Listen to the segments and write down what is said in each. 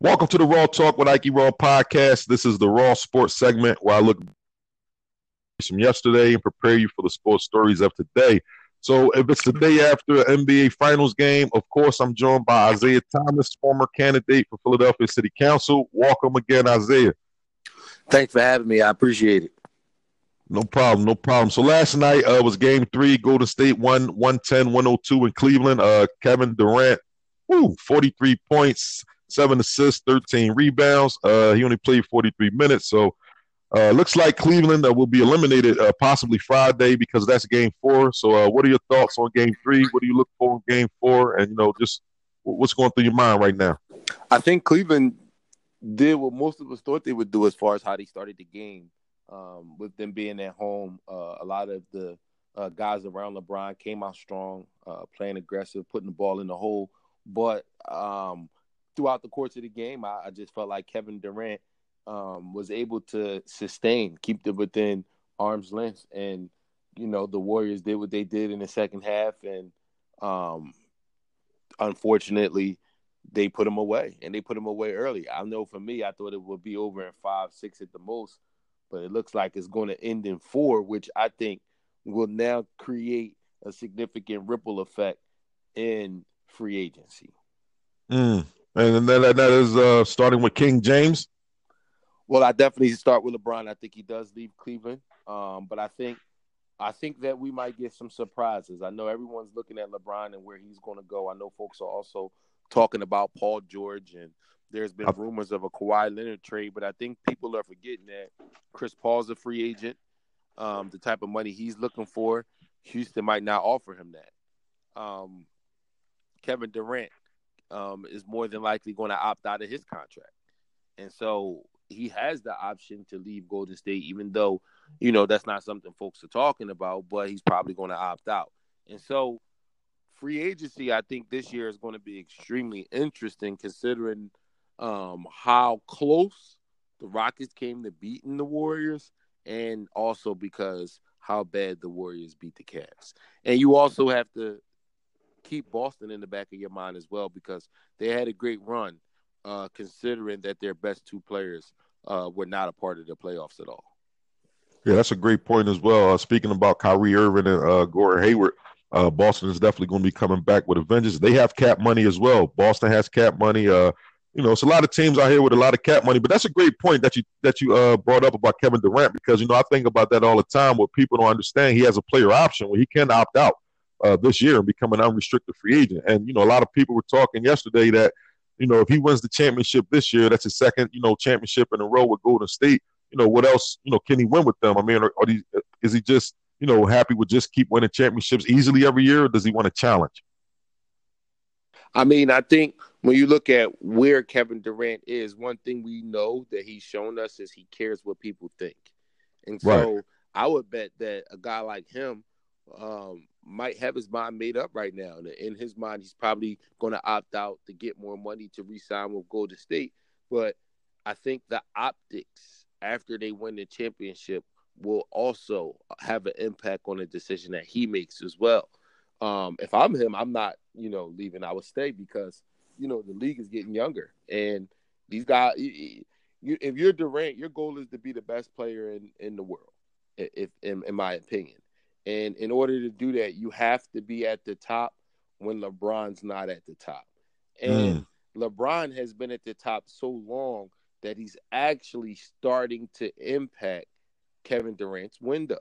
Welcome to the Raw Talk with Ike Raw podcast. This is the Raw Sports segment where I look from yesterday and prepare you for the sports stories of today. So, if it's the day after an NBA Finals game, of course, I'm joined by Isaiah Thomas, former candidate for Philadelphia City Council. Welcome again, Isaiah. Thanks for having me. I appreciate it. No problem, no problem. So last night uh, was game three. Golden State won 110 102 in Cleveland. Uh, Kevin Durant, woo, 43 points, seven assists, 13 rebounds. Uh, he only played 43 minutes. So uh, looks like Cleveland uh, will be eliminated uh, possibly Friday because that's game four. So uh, what are your thoughts on game three? What do you look for in game four? And, you know, just what's going through your mind right now? I think Cleveland did what most of us thought they would do as far as how they started the game. Um, with them being at home, uh, a lot of the uh, guys around LeBron came out strong, playing aggressive, putting the ball in the hole. But um, throughout the course of the game, I, I just felt like Kevin Durant um, was able to sustain, keep them within arm's length, and you know the Warriors did what they did in the second half, and um, unfortunately, they put them away, and they put them away early. I know for me, I thought it would be over in five, six at the most, but it looks like it's going to end in four, which I think will now create a significant ripple effect in free agency. Mm, and that, that is uh, starting with King James. Well, I definitely start with LeBron. I think he does leave Cleveland, um, but I think I think that we might get some surprises. I know everyone's looking at LeBron and where he's going to go. I know folks are also talking about Paul George, and there's been rumors of a Kawhi Leonard trade, but I think people are forgetting that Chris Paul's a free agent. Um, the type of money he's looking for, Houston might not offer him that. Um, Kevin Durant um, is more than likely going to opt out of his contract. And so he has the option to leave Golden State, even though, you know, that's not something folks are talking about, but he's probably going to opt out. And so free agency, I think this year is going to be extremely interesting considering um, how close the Rockets came to beating the Warriors and also because how bad the Warriors beat the Cavs. And you also have to keep Boston in the back of your mind as well because they had a great run, uh, considering that their best two players uh, were not a part of the playoffs at all. Yeah, that's a great point as well. Uh, speaking about Kyrie Irving and uh, Gordon Hayward, uh, Boston is definitely going to be coming back with a vengeance. They have cap money as well. Boston has cap money. Uh, you know, it's a lot of teams out here with a lot of cap money. But that's a great point that you that you brought up about Kevin Durant because you know I think about that all the time. Where people don't understand, he has a player option where he can opt out uh, this year and become an unrestricted free agent. And you know, a lot of people were talking yesterday that you know if he wins the championship this year, that's his second you know championship in a row with Golden State. You know, what else you know can he win with them? I mean, are, are these, is he just you know happy with just keep winning championships easily every year, or does he want a challenge? I mean, I think when you look at where Kevin Durant is, one thing we know that he's shown us is he cares what people think. And so right. I would bet that a guy like him um, might have his mind made up right now. In his mind, he's probably going to opt out to get more money to re-sign with Golden State. But I think the optics after they win the championship will also have an impact on the decision that he makes as well. Um, if I'm him, I'm not, you know, leaving. I would stay because, you know, the league is getting younger, and these guys. If you're Durant, your goal is to be the best player in in the world, if in, in my opinion. And in order to do that, you have to be at the top when LeBron's not at the top. And mm. LeBron has been at the top so long that he's actually starting to impact Kevin Durant's window.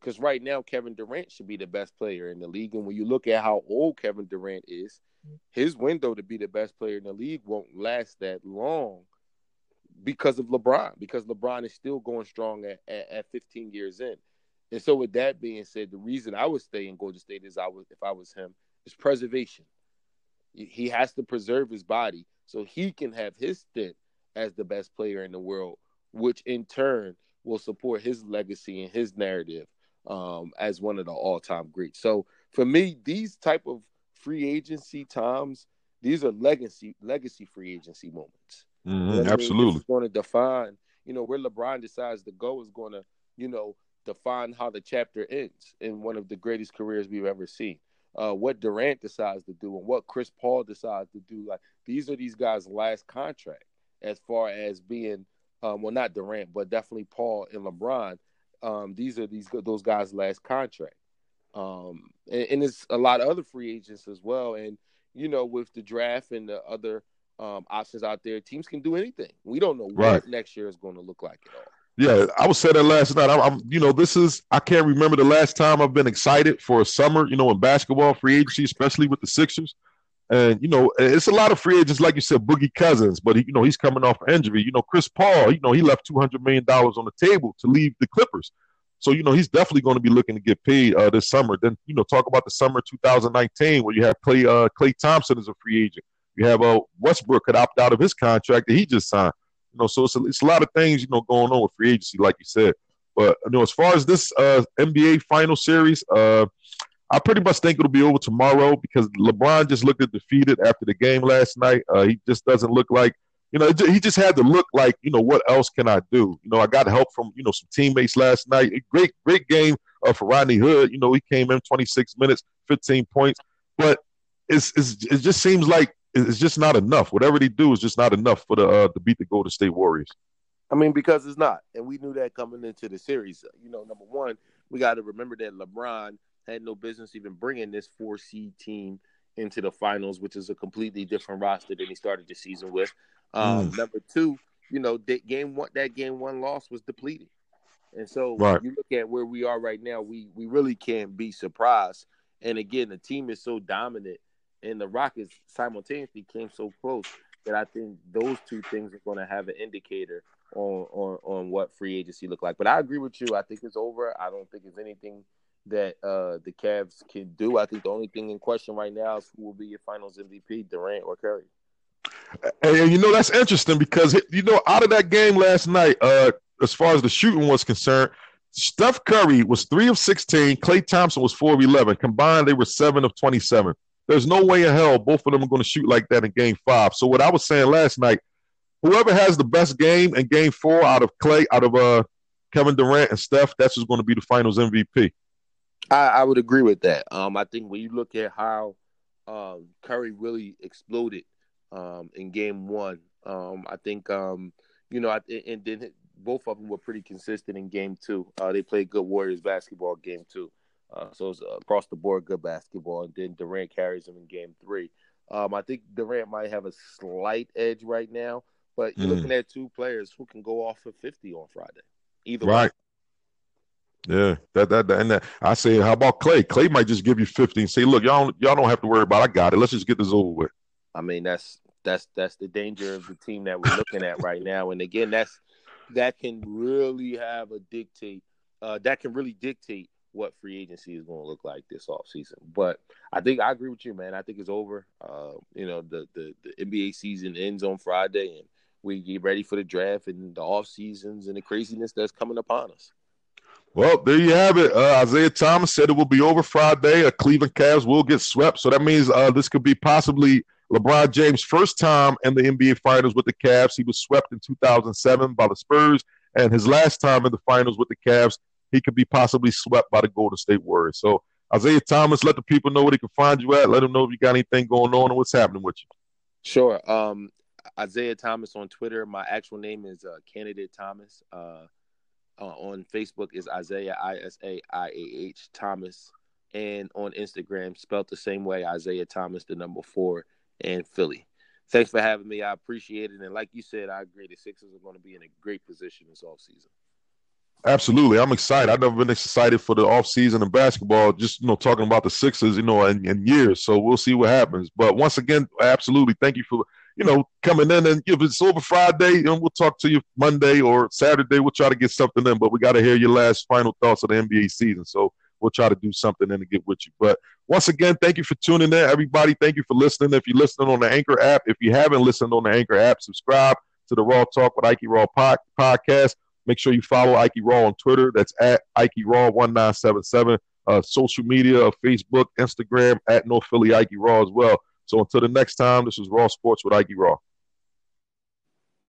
Because right now, Kevin Durant should be the best player in the league. And when you look at how old Kevin Durant is, his window to be the best player in the league won't last that long because of LeBron, because LeBron is still going strong at, at, at 15 years in. And so, with that being said, the reason I would stay in Golden State is I was, if I was him, is preservation. He has to preserve his body so he can have his stint as the best player in the world, which in turn will support his legacy and his narrative um, as one of the all-time greats. So, for me, these type of free agency times, these are legacy legacy free agency moments. Mm-hmm, absolutely, it's going to define, you know, where LeBron decides to go is going to, you know, define how the chapter ends in one of the greatest careers we've ever seen. uh, what Durant decides to do and what Chris Paul decides to do. Like these are these guys' last contract as far as being um, well, not Durant, but definitely Paul and LeBron. Um, these are these those guys' last contract. Um, and, and it's a lot of other free agents as well. And you know, with the draft and the other um, options out there, teams can do anything. We don't know right. what next year is going to look like at all. Yeah, I was saying that last night. I'm, I'm, you know, this is I can't remember the last time I've been excited for a summer. You know, in basketball free agency, especially with the Sixers. And you know, it's a lot of free agents, like you said, Boogie Cousins, but he, you know he's coming off injury. You know, Chris Paul, you know, he left two hundred million dollars on the table to leave the Clippers. So you know he's definitely going to be looking to get paid uh, this summer. Then you know talk about the summer 2019 where you have Klay uh, Klay Thompson as a free agent. You have uh, Westbrook could opt out of his contract that he just signed. You know, so it's a, it's a lot of things you know going on with free agency, like you said. But you know, as far as this uh, NBA final series, uh, I pretty much think it'll be over tomorrow because LeBron just looked defeated after the game last night. Uh, he just doesn't look like you know, he just had to look like, you know, what else can I do? You know, I got help from, you know, some teammates last night. Great, great game uh, for Rodney Hood. You know, he came in 26 minutes, 15 points, but it's, it's it just seems like it's just not enough. Whatever they do is just not enough for the uh, to beat the Golden State Warriors. I mean, because it's not, and we knew that coming into the series. You know, number one, we got to remember that LeBron had no business even bringing this four seed team into the finals, which is a completely different roster than he started the season with. Um, mm. Number two, you know, that game one that game one loss was depleted, and so right. you look at where we are right now, we we really can't be surprised. And again, the team is so dominant, and the Rockets simultaneously came so close that I think those two things are going to have an indicator on on on what free agency look like. But I agree with you. I think it's over. I don't think it's anything that uh the Cavs can do. I think the only thing in question right now is who will be your Finals MVP, Durant or Curry. And you know that's interesting because you know out of that game last night, uh, as far as the shooting was concerned, Steph Curry was three of sixteen. Klay Thompson was four of eleven. Combined, they were seven of twenty-seven. There's no way in hell both of them are going to shoot like that in Game Five. So what I was saying last night, whoever has the best game in Game Four out of Klay, out of uh Kevin Durant and Steph, that's who's going to be the Finals MVP. I, I would agree with that. Um, I think when you look at how um, Curry really exploded um, in game one. Um, I think um, you know, I, and then both of them were pretty consistent in game two. Uh, they played good Warriors basketball game two, uh, so it's across the board good basketball. And then Durant carries them in game three. Um, I think Durant might have a slight edge right now, but you're mm. looking at two players who can go off for fifty on Friday. Either right. Way. Yeah, that, that that and that. I say, how about Klay? Klay might just give you fifty and say, look, y'all y'all don't have to worry about. It. I got it. Let's just get this over with. I mean, that's that's that's the danger of the team that we're looking at right now. And again, that's that can really have a dictate. Uh, that can really dictate what free agency is going to look like this off season. But I think I agree with you, man. I think it's over. Uh, you know, the, the the NBA season ends on Friday, and we get ready for the draft and the off seasons and the craziness that's coming upon us. Well, there you have it. Uh, Isaiah Thomas said it will be over Friday. Uh, Cleveland Cavs will get swept, so that means uh, this could be possibly LeBron James' first time in the NBA Finals with the Cavs. He was swept in 2007 by the Spurs, and his last time in the Finals with the Cavs, he could be possibly swept by the Golden State Warriors. So, Isaiah Thomas, let the people know where they can find you at. Let them know if you got anything going on and what's happening with you. Sure. Um, Isaiah Thomas on Twitter. My actual name is uh, Candidate Thomas. Uh, uh, on Facebook is Isaiah I S A I A H Thomas, and on Instagram spelled the same way Isaiah Thomas, the number four and Philly. Thanks for having me. I appreciate it. And like you said, I agree. The Sixers are going to be in a great position this offseason. Absolutely. I'm excited. I've never been excited for the offseason in basketball, just, you know, talking about the Sixers, you know, in, in years. So we'll see what happens. But once again, absolutely. Thank you for, you know, coming in. And if it's over Friday, and we'll talk to you Monday or Saturday. We'll try to get something in. But we got to hear your last final thoughts of the NBA season. So we'll try to do something and to get with you. But once again, thank you for tuning in, everybody. Thank you for listening. If you're listening on the Anchor app, if you haven't listened on the Anchor app, subscribe to the Raw Talk with Ike Raw pod- podcast. Make sure you follow Ike Raw on Twitter. That's at Ike Raw one nine seven seven. Uh, social media, uh, Facebook, Instagram at No Philly Ike Raw as well. So until the next time, this is Raw Sports with Ike Raw.